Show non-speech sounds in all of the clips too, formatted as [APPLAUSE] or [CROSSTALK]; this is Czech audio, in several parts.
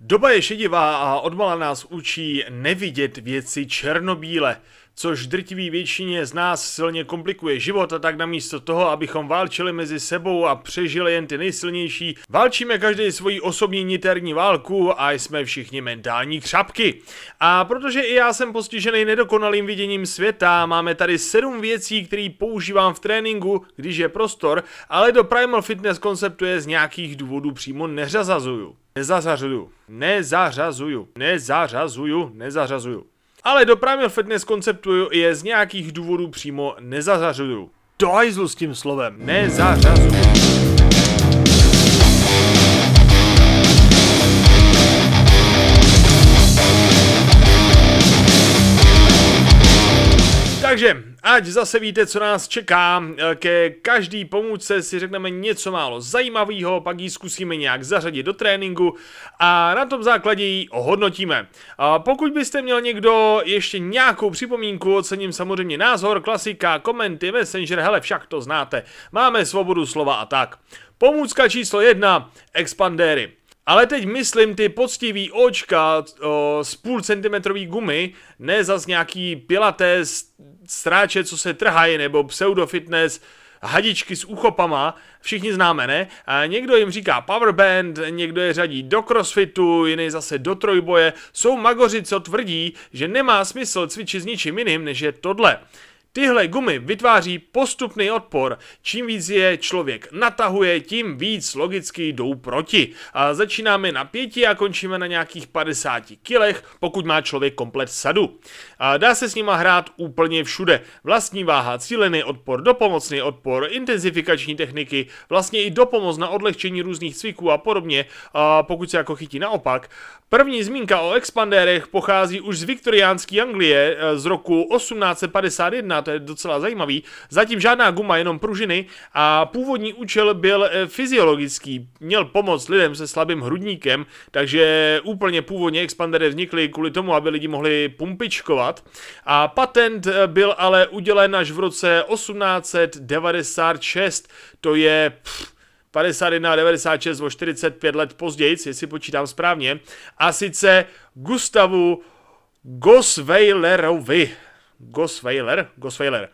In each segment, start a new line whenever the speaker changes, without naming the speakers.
Doba je šedivá a odmala nás učí nevidět věci černobíle, což drtivý většině z nás silně komplikuje život a tak namísto toho, abychom válčili mezi sebou a přežili jen ty nejsilnější, válčíme každý svoji osobní niterní válku a jsme všichni mentální křapky. A protože i já jsem postižený nedokonalým viděním světa, máme tady sedm věcí, které používám v tréninku, když je prostor, ale do Primal Fitness konceptu je z nějakých důvodů přímo neřazazuju. Nezařazuju. Nezařazuju. Nezařazuju. Nezařazuju. Ale do Primal Fitness konceptu je z nějakých důvodů přímo nezařazuju. Do s tím slovem. Nezařazuju. Takže, ať zase víte, co nás čeká, ke každý pomůcce si řekneme něco málo zajímavého, pak ji zkusíme nějak zařadit do tréninku a na tom základě ji ohodnotíme. A pokud byste měl někdo ještě nějakou připomínku, ocením samozřejmě názor, klasika, komenty, messenger, hele, však to znáte. Máme svobodu slova a tak. Pomůcka číslo jedna, expandéry. Ale teď myslím ty poctivý očka o, z půl centimetrový gumy, ne zas nějaký pilaté stráče, co se trhají, nebo pseudofitness, hadičky s uchopama, všichni známe, ne? A někdo jim říká powerband, někdo je řadí do crossfitu, jiný zase do trojboje. Jsou magoři, co tvrdí, že nemá smysl cvičit s ničím jiným, než je tohle. Tyhle gumy vytváří postupný odpor. Čím víc je člověk natahuje, tím víc logicky jdou proti. A začínáme na pěti a končíme na nějakých 50 kilech, pokud má člověk komplet sadu. A dá se s nima hrát úplně všude. Vlastní váha, cílený odpor, dopomocný odpor, intenzifikační techniky, vlastně i dopomoc na odlehčení různých cviků a podobně, a pokud se jako chytí naopak. První zmínka o expandérech pochází už z viktoriánské Anglie eh, z roku 1851, to je docela zajímavý. Zatím žádná guma, jenom pružiny a původní účel byl eh, fyziologický. Měl pomoct lidem se slabým hrudníkem, takže úplně původně expandery vznikly kvůli tomu, aby lidi mohli pumpičkovat. A patent eh, byl ale udělen až v roce 1896, to je... Pff, 51 a 96 o 45 let později, jestli počítám správně, a sice Gustavu Gosweilerovi. Gosweiler? Gosweiler.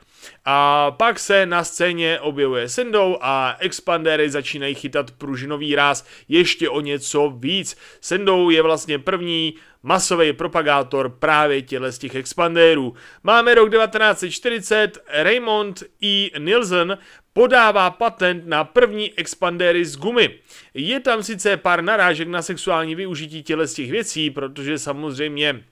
A pak se na scéně objevuje Sendou a expandery začínají chytat pružinový ráz ještě o něco víc. Sendou je vlastně první masový propagátor právě těle z těch expandérů. Máme rok 1940, Raymond E. Nielsen podává patent na první expandéry z gumy. Je tam sice pár narážek na sexuální využití těle z těch věcí, protože samozřejmě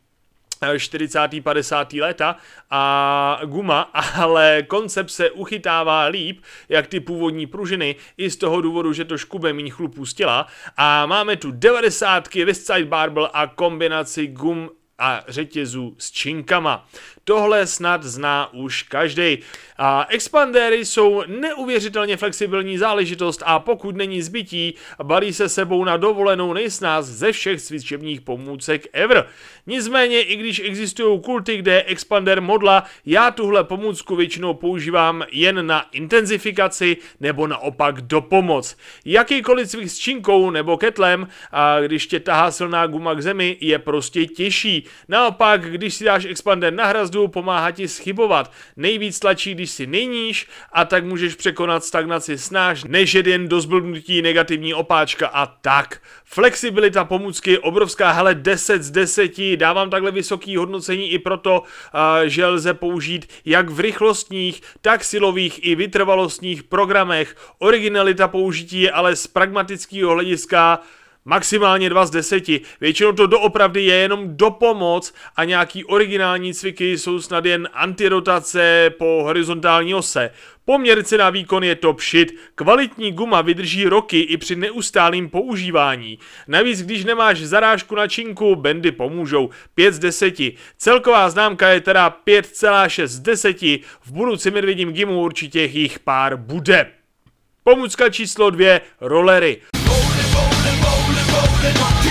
40. 50. léta a guma, [LAUGHS] ale koncept se uchytává líp, jak ty původní pružiny, i z toho důvodu, že to škube méně chlupů z těla. A máme tu 90. Westside Barbell a kombinaci gum a řetězů s činkama. Tohle snad zná už každý. A expandéry jsou neuvěřitelně flexibilní záležitost a pokud není zbytí, balí se sebou na dovolenou nejsnáz ze všech cvičebních pomůcek ever. Nicméně, i když existují kulty, kde je expander modla, já tuhle pomůcku většinou používám jen na intenzifikaci nebo naopak do pomoc. Jakýkoliv cvik s činkou nebo ketlem, a když tě tahá silná guma k zemi, je prostě těžší. Naopak, když si dáš expander na hrazdu, pomáhá ti schybovat. Nejvíc tlačí, když si nejníž a tak můžeš překonat stagnaci snáš, než jen do zblbnutí negativní opáčka a tak. Flexibilita pomůcky obrovská, hele 10 z 10, dávám takhle vysoký hodnocení i proto, že lze použít jak v rychlostních, tak silových i vytrvalostních programech. Originalita použití je ale z pragmatického hlediska Maximálně 2 z 10. Většinou to doopravdy je jenom do pomoc a nějaký originální cviky jsou snad jen antirotace po horizontální ose. Poměr cena výkon je top shit, kvalitní guma vydrží roky i při neustálém používání. Navíc když nemáš zarážku na činku, bendy pomůžou 5 z 10. Celková známka je teda 5,6 z 10, v budoucím medvědím gimu určitě jich pár bude. Pomůcka číslo 2, rollery.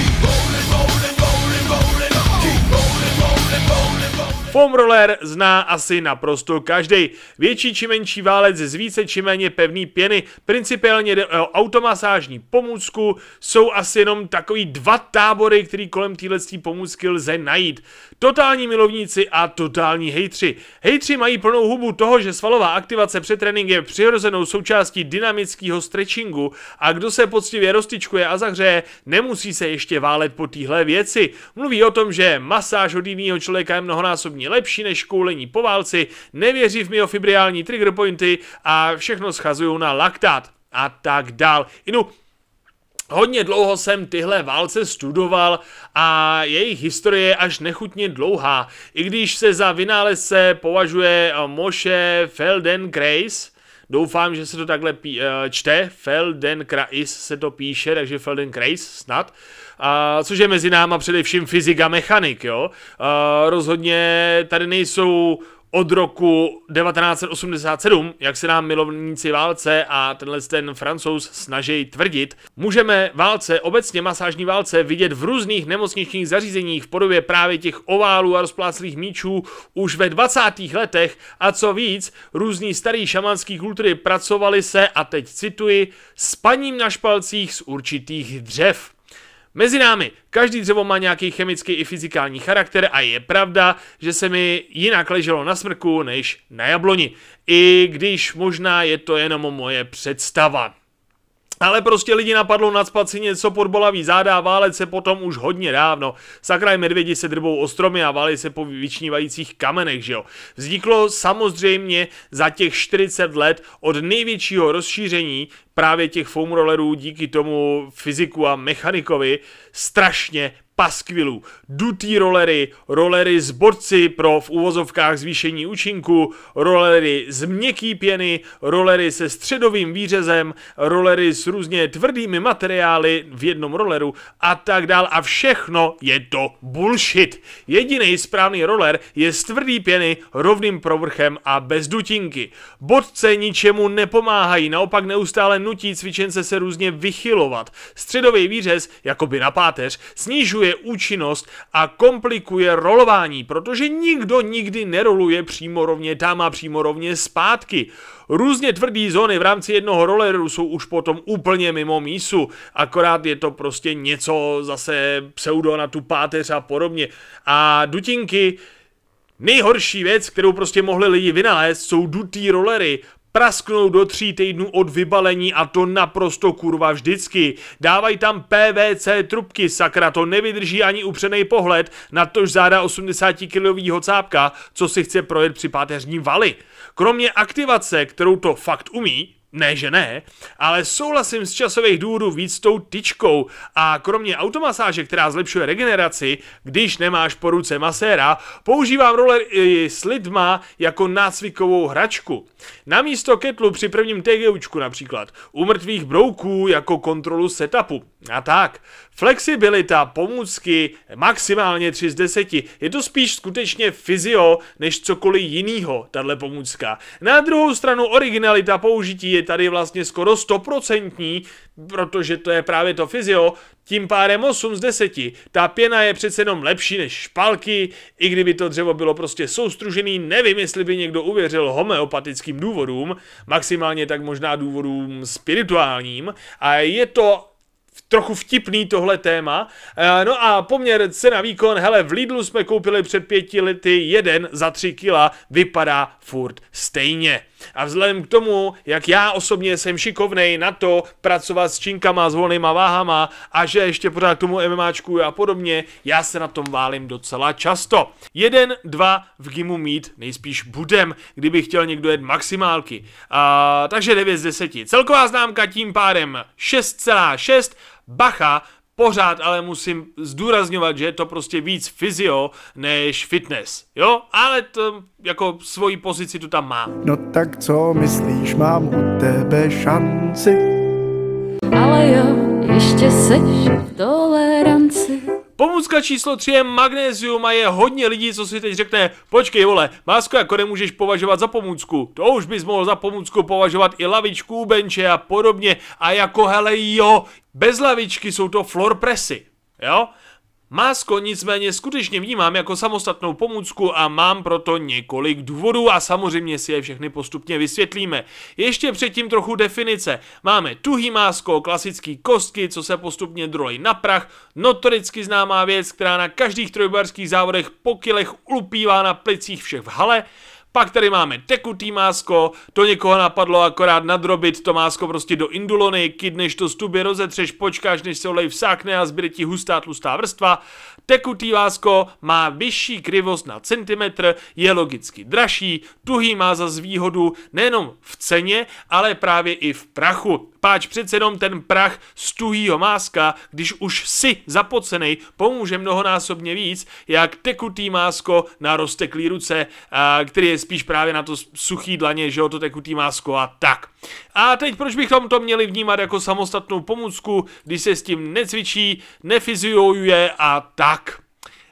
Foam roller zná asi naprosto každý. Větší či menší válec z více či méně pevný pěny, principiálně jde o automasážní pomůcku, jsou asi jenom takový dva tábory, který kolem téhle pomůcky lze najít. Totální milovníci a totální hejtři. Hejtři mají plnou hubu toho, že svalová aktivace před tréninkem je přirozenou součástí dynamického stretchingu a kdo se poctivě roztyčkuje a zahřeje, nemusí se ještě válet po téhle věci. Mluví o tom, že masáž od jiného člověka je mnohonásobně lepší než koulení po válci, nevěří v myofibriální trigger pointy a všechno schazují na laktát a tak dál. Inu, Hodně dlouho jsem tyhle válce studoval a jejich historie je až nechutně dlouhá. I když se za vynálezce považuje Moshe Feldenkrais, doufám, že se to takhle pí, eh, čte, Feldenkrais se to píše, takže Feldenkrais snad, a, což je mezi náma především fyzika mechanik, jo. A, rozhodně tady nejsou od roku 1987, jak se nám milovníci válce a tenhle ten francouz snaží tvrdit, můžeme válce, obecně masážní válce, vidět v různých nemocničních zařízeních v podobě právě těch oválů a rozpláclých míčů už ve 20. letech a co víc, různý starý šamanský kultury pracovali se, a teď cituji, s paním na špalcích z určitých dřev. Mezi námi, každý dřevo má nějaký chemický i fyzikální charakter a je pravda, že se mi jinak leželo na smrku než na jabloni. I když možná je to jenom moje představa. Ale prostě lidi napadlo nadspat si něco pod bolavý záda a válet se potom už hodně dávno. Sakraj medvědi se drbou o stromy a válí se po vyčnívajících kamenech, že jo. Vzniklo samozřejmě za těch 40 let od největšího rozšíření právě těch foam rollerů díky tomu fyziku a mechanikovi strašně paskvilů, dutý rollery, rollery z borci pro v uvozovkách zvýšení účinku, rollery z měkký pěny, rollery se středovým výřezem, rollery s různě tvrdými materiály v jednom rolleru a tak dál a všechno je to bullshit. Jediný správný roller je z tvrdý pěny, rovným provrchem a bez dutinky. Bodce ničemu nepomáhají, naopak neustále nutí cvičence se různě vychylovat. Středový výřez, jakoby na páteř, snižuje účinnost a komplikuje rolování, protože nikdo nikdy neroluje přímo rovně tam a přímo rovně zpátky. Různě tvrdý zóny v rámci jednoho rolleru jsou už potom úplně mimo mísu, akorát je to prostě něco zase pseudo na tu páteř a podobně. A dutinky Nejhorší věc, kterou prostě mohli lidi vynalézt, jsou dutý rollery prasknou do tří týdnů od vybalení a to naprosto kurva vždycky. Dávají tam PVC trubky, sakra, to nevydrží ani upřený pohled na tož záda 80 kilovýho cápka, co si chce projet při páteřní vali. Kromě aktivace, kterou to fakt umí, ne, že ne, ale souhlasím z časových důvodů víc s tou tyčkou a kromě automasáže, která zlepšuje regeneraci, když nemáš po ruce maséra, používám roller i s lidma jako nácvikovou hračku. Na místo ketlu při prvním TGUčku například, u mrtvých brouků jako kontrolu setupu. A tak, flexibilita pomůcky maximálně 3 z 10. Je to spíš skutečně fyzio než cokoliv jinýho, tahle pomůcka. Na druhou stranu originalita použití je tady vlastně skoro 100%, protože to je právě to fyzio, tím pádem 8 z 10. Ta pěna je přece jenom lepší než špalky, i kdyby to dřevo bylo prostě soustružený, nevím, jestli by někdo uvěřil homeopatickým důvodům, maximálně tak možná důvodům spirituálním, a je to trochu vtipný tohle téma. Eh, no a poměr cena výkon, hele, v Lidlu jsme koupili před pěti lety jeden za tři kila, vypadá furt stejně. A vzhledem k tomu, jak já osobně jsem šikovnej na to pracovat s činkama, s volnýma váhama a že ještě pořád k tomu MMAčku a podobně, já se na tom válím docela často. Jeden, dva v gimu mít nejspíš budem, kdyby chtěl někdo jet maximálky. A, takže 9 z 10. Celková známka tím pádem 6,6. Bacha, Pořád ale musím zdůrazňovat, že je to prostě víc fyzio než fitness, jo? Ale to jako svoji pozici tu tam má.
No tak co myslíš, mám u tebe šanci?
Ale jo, ještě seš v toleranci.
Pomůcka číslo 3 je magnézium a je hodně lidí, co si teď řekne, počkej vole, másko jako nemůžeš považovat za pomůcku, to už bys mohl za pomůcku považovat i lavičku, benče a podobně a jako hele jo, bez lavičky jsou to floor pressy, jo? Másko nicméně skutečně vnímám jako samostatnou pomůcku a mám proto několik důvodů a samozřejmě si je všechny postupně vysvětlíme. Ještě předtím trochu definice. Máme tuhý másko, klasický kostky, co se postupně drojí na prach, notoricky známá věc, která na každých trojbarských závodech po kilech ulpívá na plicích všech v hale, pak tady máme tekutý másko, to někoho napadlo akorát nadrobit to másko prostě do indulony, kydneš to z tuby, rozetřeš, počkáš, než se olej vsákne a zbyde ti hustá tlustá vrstva. Tekutý másko má vyšší krivost na centimetr, je logicky dražší, tuhý má za výhodu nejenom v ceně, ale právě i v prachu. Páč přece jenom ten prach z tuhýho máska, když už si zapocenej, pomůže mnohonásobně víc, jak tekutý másko na rozteklý ruce, který je spíš právě na to suchý dlaně, že jo, to tekutý másko a tak. A teď proč bychom to měli vnímat jako samostatnou pomůcku, když se s tím necvičí, nefiziojuje a tak.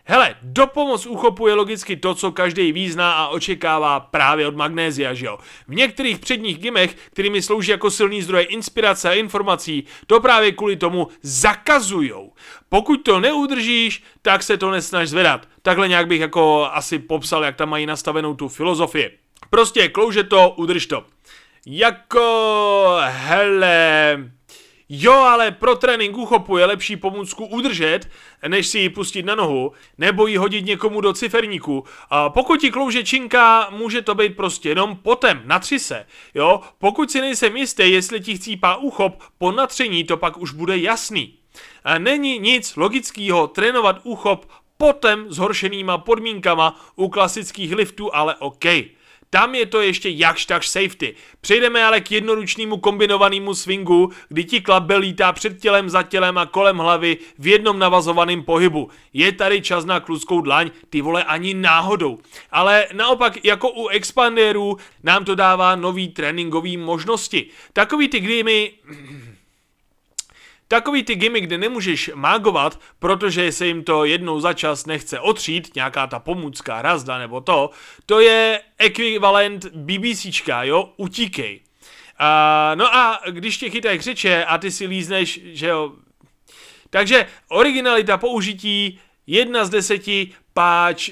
Hele, do pomoc uchopu je logicky to, co každý význá a očekává právě od magnézia, že jo? V některých předních gimech, kterými slouží jako silný zdroj inspirace a informací, to právě kvůli tomu zakazujou. Pokud to neudržíš, tak se to nesnaž zvedat. Takhle nějak bych jako asi popsal, jak tam mají nastavenou tu filozofii. Prostě klouže to, udrž to. Jako, hele, Jo, ale pro trénink uchopu je lepší pomůcku udržet, než si ji pustit na nohu, nebo ji hodit někomu do ciferníku. A pokud ti klouže činka, může to být prostě jenom potem, natři se. Jo, pokud si nejsem jistý, jestli ti chcípá uchop, po natření to pak už bude jasný. A není nic logického trénovat uchop potem zhoršenýma podmínkama u klasických liftů, ale OK. Tam je to ještě jakž tak safety. Přejdeme ale k jednoručnému kombinovanému swingu, kdy ti klabel lítá před tělem, za tělem a kolem hlavy v jednom navazovaném pohybu. Je tady čas na kluskou dlaň, ty vole ani náhodou. Ale naopak jako u expandérů nám to dává nový tréninkové možnosti. Takový ty, kdy my Takový ty gimy, kde nemůžeš mágovat, protože se jim to jednou za čas nechce otřít, nějaká ta pomůcka, razda nebo to, to je ekvivalent BBCčka, jo, utíkej. Uh, no a když tě chytají křiče a ty si lízneš, že jo. Takže originalita použití, jedna z deseti, páč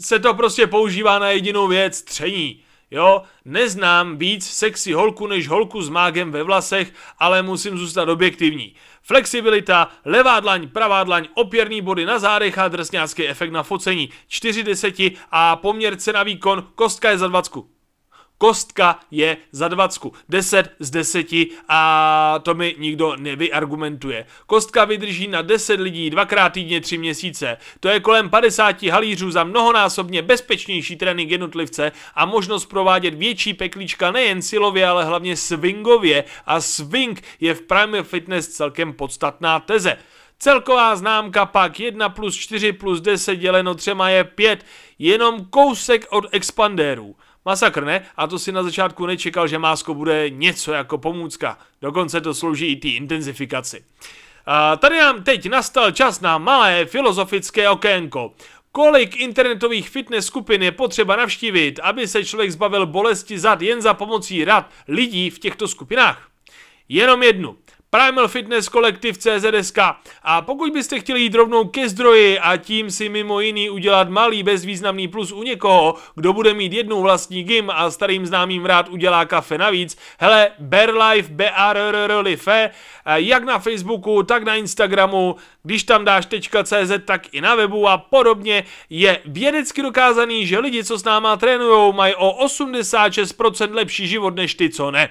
se to prostě používá na jedinou věc, tření. Jo, neznám víc sexy holku než holku s mágem ve vlasech, ale musím zůstat objektivní. Flexibilita, levá dlaň, pravá dlaň, opěrný body na zádech a drsňácký efekt na focení. 4 deseti a poměr cena výkon, kostka je za 20. Kostka je za 20. 10 z 10 a to mi nikdo nevyargumentuje. Kostka vydrží na 10 lidí dvakrát týdně 3 měsíce. To je kolem 50 halířů za mnohonásobně bezpečnější trénink jednotlivce a možnost provádět větší peklíčka nejen silově, ale hlavně swingově. A swing je v Prime Fitness celkem podstatná teze. Celková známka pak 1 plus 4 plus 10 děleno třema je 5, jenom kousek od expandérů. Masakr, ne? A to si na začátku nečekal, že másko bude něco jako pomůcka. Dokonce to slouží i té intenzifikaci. A tady nám teď nastal čas na malé filozofické okénko. Kolik internetových fitness skupin je potřeba navštívit, aby se člověk zbavil bolesti zad jen za pomocí rad lidí v těchto skupinách? Jenom jednu. Primal Fitness Kolektiv CZSK. A pokud byste chtěli jít rovnou ke zdroji a tím si mimo jiný udělat malý bezvýznamný plus u někoho, kdo bude mít jednou vlastní gym a starým známým rád udělá kafe navíc, hele, Berlife, b a r r r Life, jak na Facebooku, tak na Instagramu, když tam dáš .cz, tak i na webu a podobně, je vědecky dokázaný, že lidi, co s náma trénujou, mají o 86% lepší život než ty, co ne.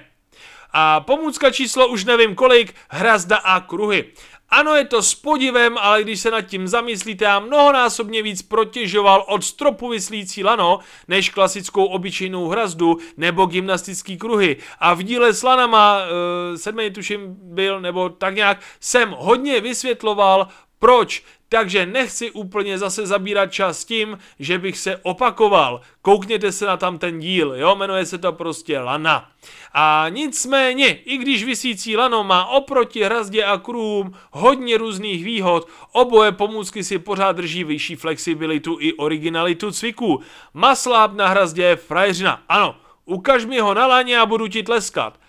A pomůcka číslo už nevím kolik, hrazda a kruhy. Ano, je to s podivem, ale když se nad tím zamyslíte, já mnohonásobně víc protěžoval od stropu vyslící lano, než klasickou obyčejnou hrazdu nebo gymnastický kruhy. A v díle s lanama, uh, sedmý tuším byl, nebo tak nějak, jsem hodně vysvětloval, proč takže nechci úplně zase zabírat čas tím, že bych se opakoval. Koukněte se na tam ten díl, jo, jmenuje se to prostě lana. A nicméně, i když vysící lano má oproti hrazdě a kruhům hodně různých výhod, oboje pomůcky si pořád drží vyšší flexibilitu i originalitu cviků. Masláb na hrazdě je frajeřina. Ano, ukaž mi ho na laně a budu ti tleskat.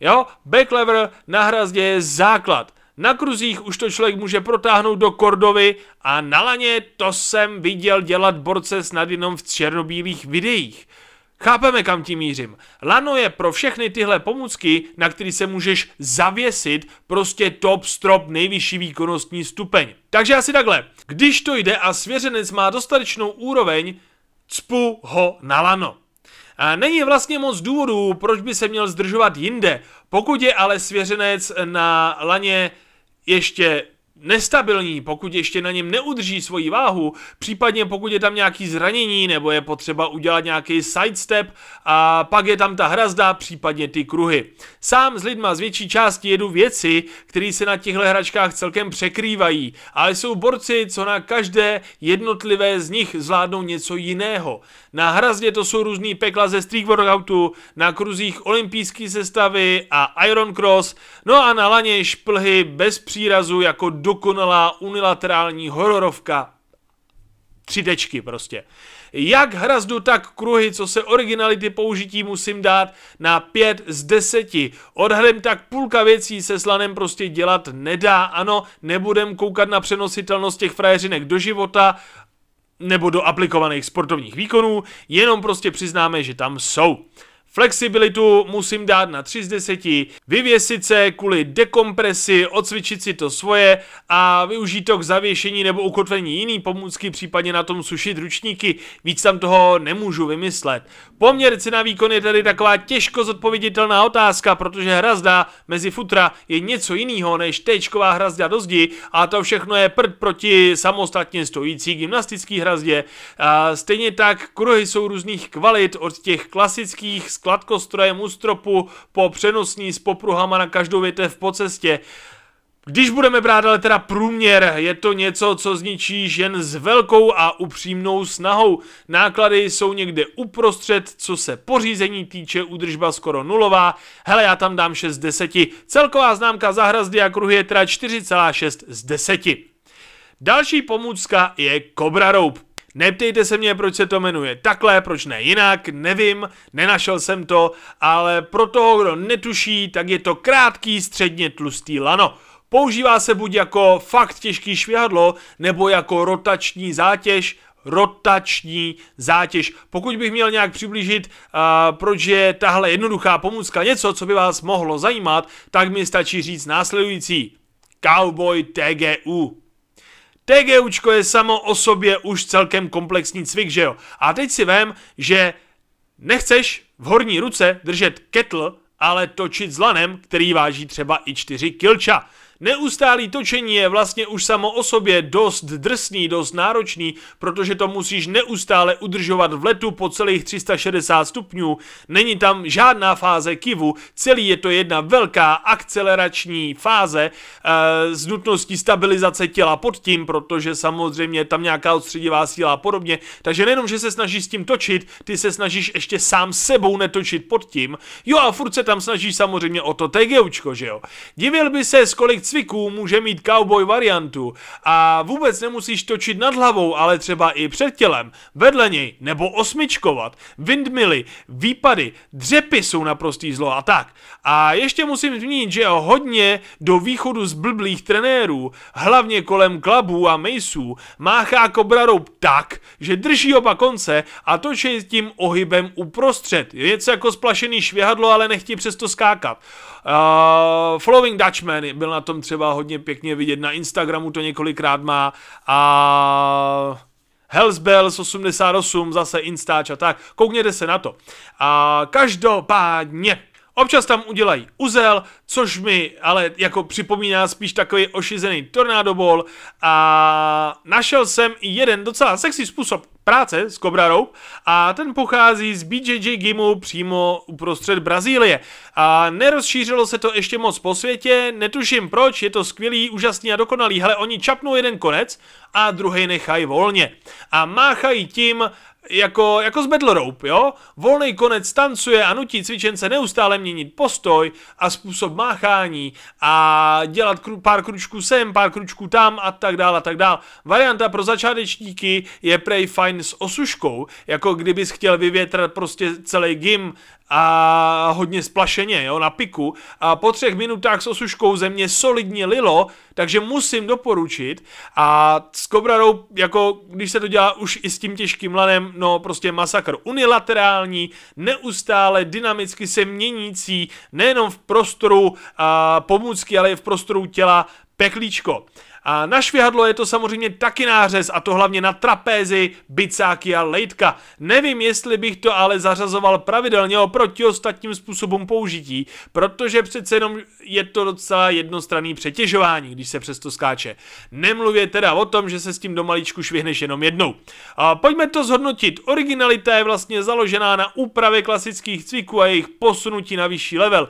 Jo, backlever na hrazdě je základ. Na kruzích už to člověk může protáhnout do Kordovy a na laně to jsem viděl dělat borce snad jenom v černobílých videích. Chápeme, kam tím mířím. Lano je pro všechny tyhle pomůcky, na který se můžeš zavěsit, prostě top strop nejvyšší výkonnostní stupeň. Takže asi takhle. Když to jde a svěřenec má dostatečnou úroveň, cpu ho na lano. A není vlastně moc důvodů, proč by se měl zdržovat jinde. Pokud je ale svěřenec na laně ještě nestabilní, pokud ještě na něm neudrží svoji váhu, případně pokud je tam nějaký zranění nebo je potřeba udělat nějaký sidestep a pak je tam ta hrazda, případně ty kruhy. Sám s lidma z větší části jedu věci, které se na těchto hračkách celkem překrývají, ale jsou borci, co na každé jednotlivé z nich zvládnou něco jiného. Na hrazdě to jsou různý pekla ze street workoutu, na kruzích olympijské sestavy a Iron Cross, no a na laně šplhy bez přírazu jako dokonalá unilaterální hororovka. Tři prostě. Jak hrazdu, tak kruhy, co se originality použití musím dát na 5 z 10. Odhadem tak půlka věcí se slanem prostě dělat nedá. Ano, nebudem koukat na přenositelnost těch frajeřinek do života, nebo do aplikovaných sportovních výkonů, jenom prostě přiznáme, že tam jsou. Flexibilitu musím dát na 3 z 10, vyvěsit se kvůli dekompresi, odcvičit si to svoje a využít to k zavěšení nebo ukotvení jiný pomůcky, případně na tom sušit ručníky. Víc tam toho nemůžu vymyslet. Poměr cena výkon je tady taková těžko zodpověditelná otázka, protože hrazda mezi futra je něco jiného než tečková hrazda do zdi a to všechno je prd proti samostatně stojící gymnastický hrazdě. A stejně tak kruhy jsou různých kvalit od těch klasických kladkostrojem u stropu po přenosní s popruhama na každou větev po cestě. Když budeme brát ale teda průměr, je to něco, co zničíš jen s velkou a upřímnou snahou. Náklady jsou někde uprostřed, co se pořízení týče, údržba skoro nulová. Hele, já tam dám 6 z 10. Celková známka za hrazdy a kruhy je teda 4,6 z 10. Další pomůcka je Cobra Rope. Neptejte se mě, proč se to jmenuje takhle, proč ne jinak, nevím, nenašel jsem to, ale pro toho, kdo netuší, tak je to krátký středně tlustý lano. Používá se buď jako fakt těžký švihadlo, nebo jako rotační zátěž, rotační zátěž. Pokud bych měl nějak přiblížit, uh, proč je tahle jednoduchá pomůcka něco, co by vás mohlo zajímat, tak mi stačí říct následující. Cowboy TGU. TGUčko je samo o sobě už celkem komplexní cvik, že jo? A teď si vem, že nechceš v horní ruce držet kettle, ale točit s lanem, který váží třeba i 4 kilča. Neustálý točení je vlastně už samo o sobě dost drsný, dost náročný, protože to musíš neustále udržovat v letu po celých 360 stupňů. Není tam žádná fáze kivu, celý je to jedna velká akcelerační fáze e, s nutností stabilizace těla pod tím, protože samozřejmě je tam nějaká odstředivá síla a podobně. Takže nejenom, že se snažíš s tím točit, ty se snažíš ještě sám sebou netočit pod tím. Jo a furt se tam snažíš samozřejmě o to TGUčko, že jo. Divil by se, kolik cviků může mít cowboy variantu a vůbec nemusíš točit nad hlavou, ale třeba i před tělem, vedle něj, nebo osmičkovat, windmily, výpady, dřepy jsou naprostý zlo a tak. A ještě musím zmínit, že hodně do východu z blblých trenérů, hlavně kolem klabů a mejsů, máchá Cobra Rope tak, že drží oba konce a točí tím ohybem uprostřed. Je něco jako splašený švěhadlo, ale nechtí přesto skákat. Uh, Following Dutchman byl na tom třeba hodně pěkně vidět, na Instagramu to několikrát má. A Hells Bells 88, zase Instač a tak, koukněte se na to. A každopádně, Občas tam udělají uzel, což mi ale jako připomíná spíš takový ošizený tornado ball. A našel jsem jeden docela sexy způsob práce s Cobra Rope a ten pochází z BJJ Gimu přímo uprostřed Brazílie. A nerozšířilo se to ještě moc po světě, netuším proč, je to skvělý, úžasný a dokonalý. Hele, oni čapnou jeden konec a druhý nechají volně. A máchají tím jako, jako z Battle Rope, jo? Volný konec tancuje a nutí cvičence neustále měnit postoj a způsob máchání a dělat kru, pár kručků sem, pár kručků tam a tak dál a tak dál. Varianta pro začátečníky je prej fajn s osuškou, jako kdybys chtěl vyvětrat prostě celý gym a hodně splašeně, jo, na piku. A po třech minutách s osuškou země solidně lilo, takže musím doporučit. A s Kobrarou, jako když se to dělá už i s tím těžkým lanem, no prostě masakr. Unilaterální, neustále dynamicky se měnící, nejenom v prostoru a, pomůcky, ale i v prostoru těla peklíčko. A na švihadlo je to samozřejmě taky nářez a to hlavně na trapézy, bicáky a lejtka. Nevím, jestli bych to ale zařazoval pravidelně oproti ostatním způsobům použití, protože přece jenom je to docela jednostranný přetěžování, když se přesto skáče. Nemluvě teda o tom, že se s tím do maličku švihneš jenom jednou. A pojďme to zhodnotit. Originalita je vlastně založená na úpravě klasických cviků a jejich posunutí na vyšší level.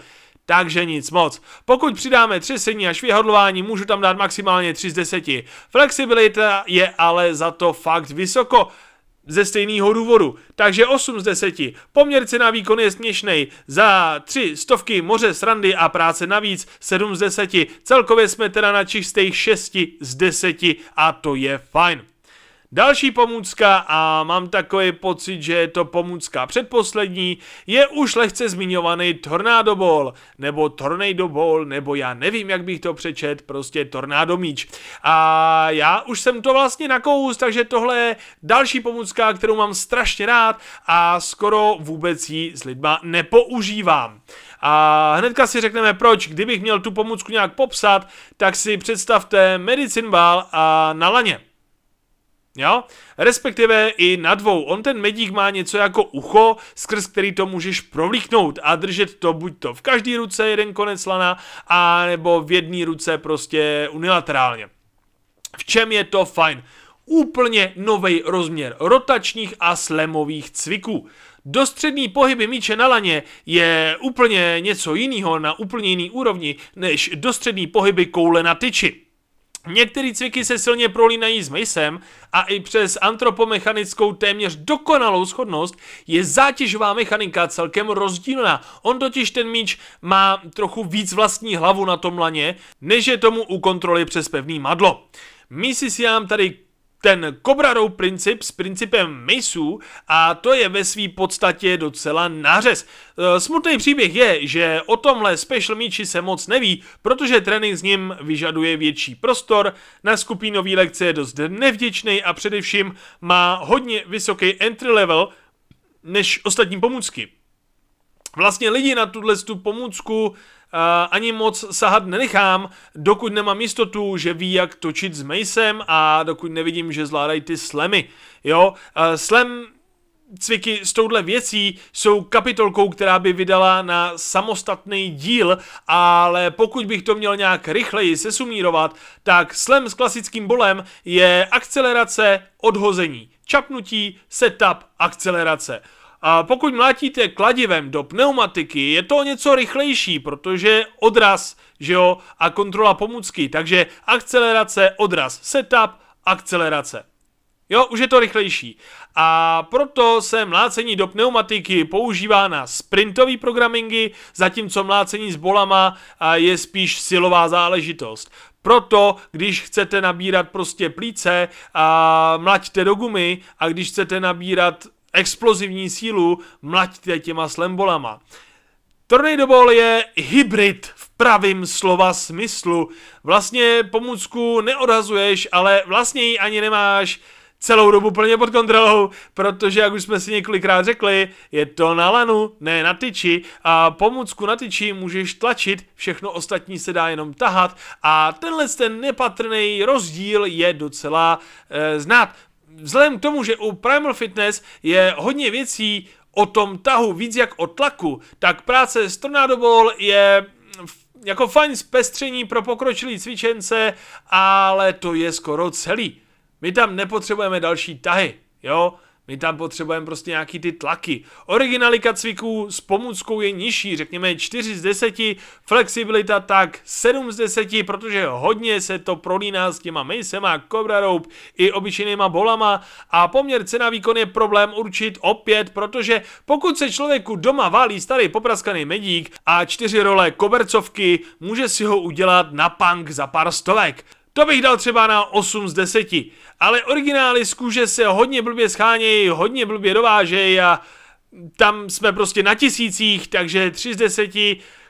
Takže nic moc. Pokud přidáme třesení a švihodlování, můžu tam dát maximálně 3 z 10. Flexibilita je ale za to fakt vysoko ze stejného důvodu. Takže 8 z 10. Poměr cena výkon je směšný. Za 3 stovky moře srandy a práce navíc 7 z 10. Celkově jsme teda na čistých 6 z 10 a to je fajn. Další pomůcka, a mám takový pocit, že je to pomůcka předposlední, je už lehce zmiňovaný Tornado Ball, nebo Tornado Ball, nebo já nevím, jak bych to přečet, prostě Tornado míč. A já už jsem to vlastně nakous, takže tohle je další pomůcka, kterou mám strašně rád a skoro vůbec ji s lidma nepoužívám. A hnedka si řekneme proč, kdybych měl tu pomůcku nějak popsat, tak si představte Medicine Ball a na laně. Jo? Respektive i na dvou. On ten medík má něco jako ucho, skrz který to můžeš provlíknout a držet to buď to v každý ruce jeden konec lana, a nebo v jedné ruce prostě unilaterálně. V čem je to fajn? Úplně nový rozměr rotačních a slemových cviků. Dostřední pohyby míče na laně je úplně něco jiného na úplně jiný úrovni než dostřední pohyby koule na tyči. Některé cviky se silně prolínají s Macem a i přes antropomechanickou téměř dokonalou schodnost je zátěžová mechanika celkem rozdílná. On totiž ten míč má trochu víc vlastní hlavu na tom laně, než je tomu u kontroly přes pevný madlo. My si si tady ten Cobra princip s principem Maceů a to je ve své podstatě docela nářez. E, smutný příběh je, že o tomhle special míči se moc neví, protože trénink s ním vyžaduje větší prostor, na skupinový lekce je dost nevděčný a především má hodně vysoký entry level než ostatní pomůcky. Vlastně lidi na tuhle tu pomůcku ani moc sahat nenechám, dokud nemám jistotu, že ví, jak točit s Macem a dokud nevidím, že zvládají ty slemy. Jo, uh, slam cviky s touhle věcí jsou kapitolkou, která by vydala na samostatný díl, ale pokud bych to měl nějak rychleji sesumírovat, tak slam s klasickým bolem je akcelerace, odhození, čapnutí, setup, akcelerace. A pokud mlátíte kladivem do pneumatiky, je to něco rychlejší, protože odraz, že jo, a kontrola pomůcky, takže akcelerace, odraz, setup, akcelerace. Jo, už je to rychlejší. A proto se mlácení do pneumatiky používá na sprintový programingy, zatímco mlácení s bolama je spíš silová záležitost. Proto, když chcete nabírat prostě plíce, a mlaďte do gumy a když chcete nabírat explozivní sílu mlaďte těma slembolama. Tornado Ball je hybrid v pravým slova smyslu. Vlastně pomůcku neodhazuješ, ale vlastně ji ani nemáš celou dobu plně pod kontrolou, protože, jak už jsme si několikrát řekli, je to na lanu, ne na tyči a pomůcku na tyči můžeš tlačit, všechno ostatní se dá jenom tahat a tenhle ten nepatrný rozdíl je docela e, znát vzhledem k tomu, že u Primal Fitness je hodně věcí o tom tahu víc jak o tlaku, tak práce s Tornado Ball je jako fajn zpestření pro pokročilý cvičence, ale to je skoro celý. My tam nepotřebujeme další tahy, jo? My tam potřebujeme prostě nějaký ty tlaky. Originalika cviků s pomůckou je nižší, řekněme 4 z 10, flexibilita tak 7 z 10, protože hodně se to prolíná s těma mejsema, Cobra Rope i obyčejnýma bolama a poměr cena výkon je problém určit opět, protože pokud se člověku doma válí starý popraskaný medík a čtyři role kobercovky, může si ho udělat na punk za pár stovek. To bych dal třeba na 8 z 10. Ale originály z kůže se hodně blbě schánějí, hodně blbě dovážejí a tam jsme prostě na tisících, takže 3 z 10.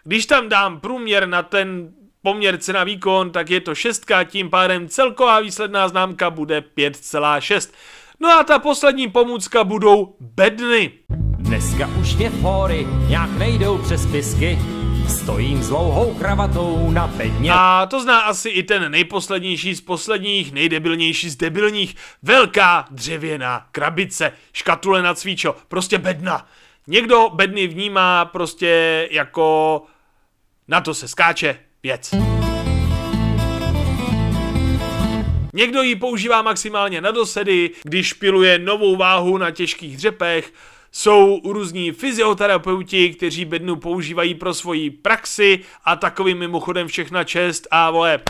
Když tam dám průměr na ten poměr cena výkon, tak je to 6, tím pádem celková výsledná známka bude 5,6. No a ta poslední pomůcka budou bedny.
Dneska už mě fóry nějak nejdou přes pisky, Stojím s dlouhou kravatou na bedně.
A to zná asi i ten nejposlednější z posledních, nejdebilnější z debilních. Velká dřevěná krabice, škatule na cvíčo, prostě bedna. Někdo bedny vnímá prostě jako na to se skáče věc. Někdo ji používá maximálně na dosedy, když piluje novou váhu na těžkých dřepech, jsou různí fyzioterapeuti, kteří bednu používají pro svoji praxi a takovým mimochodem všechna čest a vole,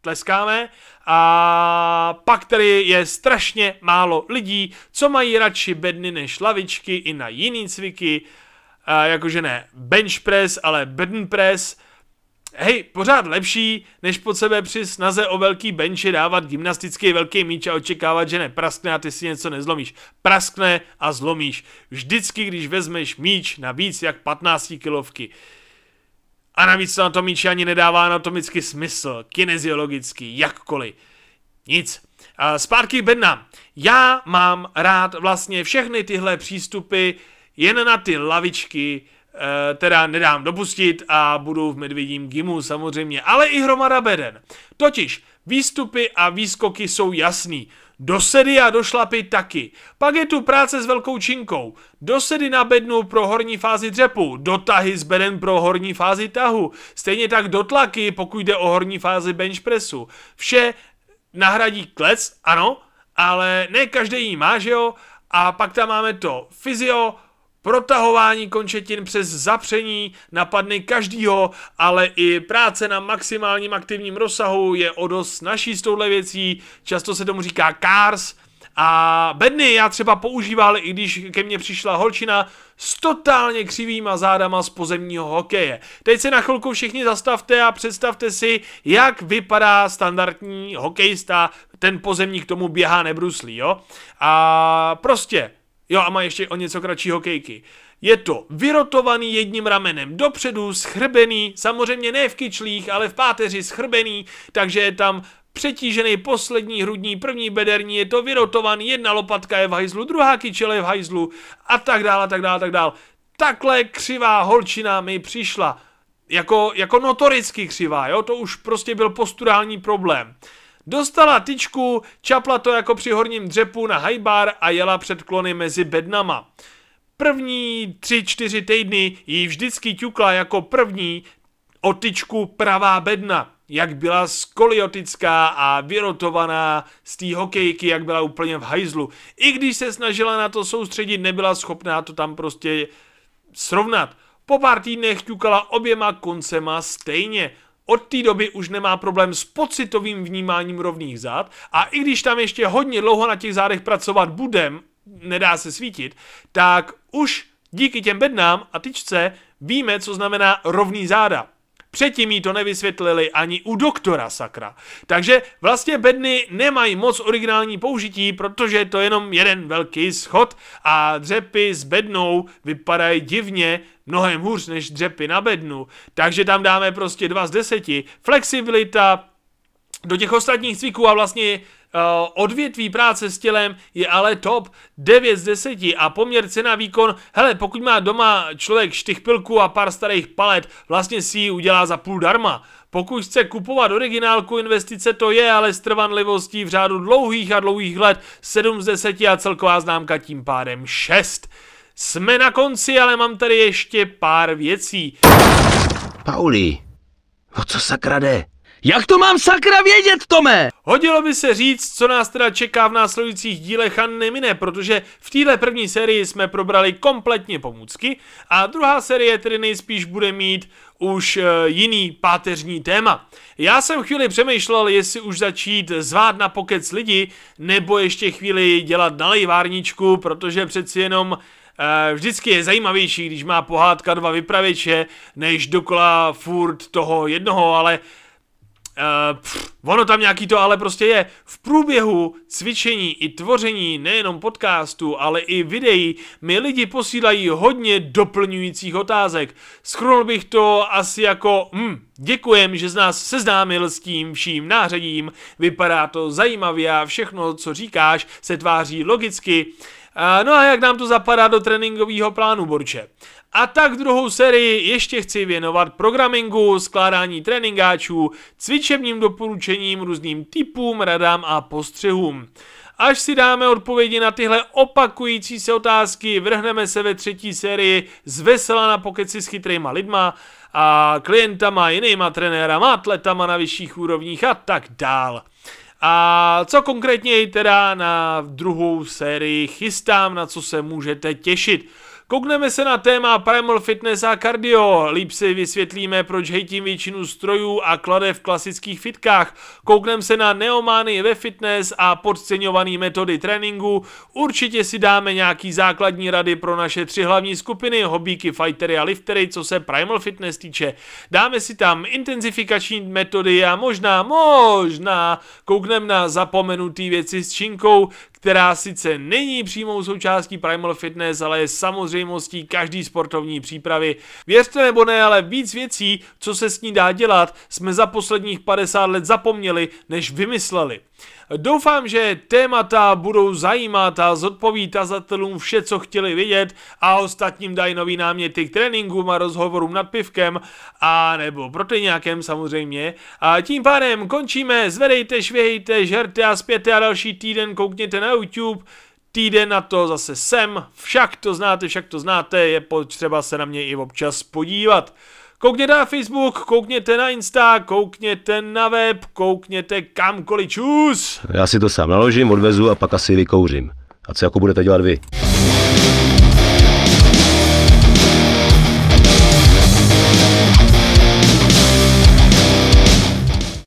tleskáme. A pak tady je strašně málo lidí, co mají radši bedny než lavičky i na jiný cviky, a jakože ne bench press, ale bedn press, hej, pořád lepší, než pod sebe při snaze o velký benči dávat gymnastický velký míč a očekávat, že nepraskne a ty si něco nezlomíš. Praskne a zlomíš. Vždycky, když vezmeš míč na víc jak 15 kilovky. A navíc to na to míči ani nedává anatomický smysl, kineziologický, jakkoliv. Nic. A zpátky bedna. Já mám rád vlastně všechny tyhle přístupy jen na ty lavičky, teda nedám dopustit a budu v medvědím gimu samozřejmě, ale i hromada beden. Totiž výstupy a výskoky jsou jasný. Dosedy a došlapy taky. Pak je tu práce s velkou činkou. Dosedy na bednu pro horní fázi dřepu, dotahy z beden pro horní fázi tahu. Stejně tak dotlaky, pokud jde o horní fázi bench pressu. Vše nahradí klec, ano, ale ne každý jí má, že jo? A pak tam máme to fyzio, Protahování končetin přes zapření napadne každýho, ale i práce na maximálním aktivním rozsahu je o dost naší s touhle věcí. Často se tomu říká CARS. A bedny já třeba používal, i když ke mně přišla holčina s totálně křivýma zádama z pozemního hokeje. Teď se na chvilku všichni zastavte a představte si, jak vypadá standardní hokejista, ten pozemní k tomu běhá nebruslí, jo? A prostě Jo, a má ještě o něco kratší hokejky. Je to vyrotovaný jedním ramenem dopředu, schrbený, samozřejmě ne v kyčlích, ale v páteři schrbený, takže je tam přetížený poslední hrudní, první bederní, je to vyrotovaný, jedna lopatka je v hajzlu, druhá kyčele je v hajzlu a tak dále, a tak dále, a tak dále. Takhle křivá holčina mi přišla. Jako, jako notoricky křivá, jo, to už prostě byl posturální problém. Dostala tyčku, čapla to jako při horním dřepu na hajbar a jela před klony mezi bednama. První tři, čtyři týdny jí vždycky ťukla jako první o tyčku pravá bedna, jak byla skoliotická a vyrotovaná z té hokejky, jak byla úplně v hajzlu. I když se snažila na to soustředit, nebyla schopná to tam prostě srovnat. Po pár týdnech ťukala oběma koncema stejně od té doby už nemá problém s pocitovým vnímáním rovných zád a i když tam ještě hodně dlouho na těch zádech pracovat budem, nedá se svítit, tak už díky těm bednám a tyčce víme, co znamená rovný záda. Předtím jí to nevysvětlili ani u doktora sakra. Takže vlastně bedny nemají moc originální použití, protože je to jenom jeden velký schod a dřepy s bednou vypadají divně, mnohem hůř než dřepy na bednu. Takže tam dáme prostě 2 z 10. Flexibilita do těch ostatních cviků a vlastně odvětví práce s tělem je ale top 9 z 10 a poměr cena výkon, hele, pokud má doma člověk štychpilku a pár starých palet, vlastně si ji udělá za půl darma. Pokud chce kupovat originálku, investice to je, ale s trvanlivostí v řádu dlouhých a dlouhých let 7 z 10 a celková známka tím pádem 6. Jsme na konci, ale mám tady ještě pár věcí.
Pauli, o co sakra jde? Jak to mám sakra vědět, Tome?
Hodilo by se říct, co nás teda čeká v následujících dílech a nemine, protože v téhle první sérii jsme probrali kompletně pomůcky a druhá série tedy nejspíš bude mít už uh, jiný páteřní téma. Já jsem chvíli přemýšlel, jestli už začít zvát na pokec lidi, nebo ještě chvíli dělat na lejvárničku, protože přeci jenom uh, vždycky je zajímavější, když má pohádka dva vypravěče, než dokola furt toho jednoho, ale Uh, pff, ono tam nějaký to ale prostě je. V průběhu cvičení i tvoření nejenom podcastu, ale i videí mi lidi posílají hodně doplňujících otázek. Schrnul bych to asi jako, hm, děkujem, že z nás seznámil s tím vším nářadím, vypadá to zajímavě a všechno, co říkáš, se tváří logicky. No a jak nám to zapadá do tréninkového plánu, Borče? A tak druhou sérii ještě chci věnovat programingu, skládání tréninkáčů, cvičebním doporučením, různým typům, radám a postřehům. Až si dáme odpovědi na tyhle opakující se otázky, vrhneme se ve třetí sérii z vesela na pokeci s chytrýma lidma a klientama, jinýma trenérama, atletama na vyšších úrovních a tak dál. A co konkrétně teda na druhou sérii chystám, na co se můžete těšit. Koukneme se na téma Primal Fitness a cardio, líp si vysvětlíme, proč hejtím většinu strojů a klade v klasických fitkách. Koukneme se na neomány ve fitness a podceňované metody tréninku. Určitě si dáme nějaký základní rady pro naše tři hlavní skupiny, hobíky, fightery a liftery, co se Primal Fitness týče. Dáme si tam intenzifikační metody a možná, možná koukneme na zapomenutý věci s činkou, která sice není přímou součástí Primal Fitness, ale je samozřejmostí každý sportovní přípravy. Věřte nebo ne, ale víc věcí, co se s ní dá dělat, jsme za posledních 50 let zapomněli, než vymysleli. Doufám, že témata budou zajímat a zodpoví tazatelům vše, co chtěli vidět a ostatním dají nový náměty k tréninkům a rozhovorům nad pivkem a nebo proteinákem samozřejmě. A tím pádem končíme, zvedejte, švěhejte, žerte a zpěte a další týden koukněte na YouTube týden na to zase sem, však to znáte, však to znáte, je potřeba se na mě i občas podívat. Koukněte na Facebook, koukněte na Insta, koukněte na web, koukněte kamkoliv čus.
Já si to sám naložím, odvezu a pak asi vykouřím. A co jako budete dělat vy?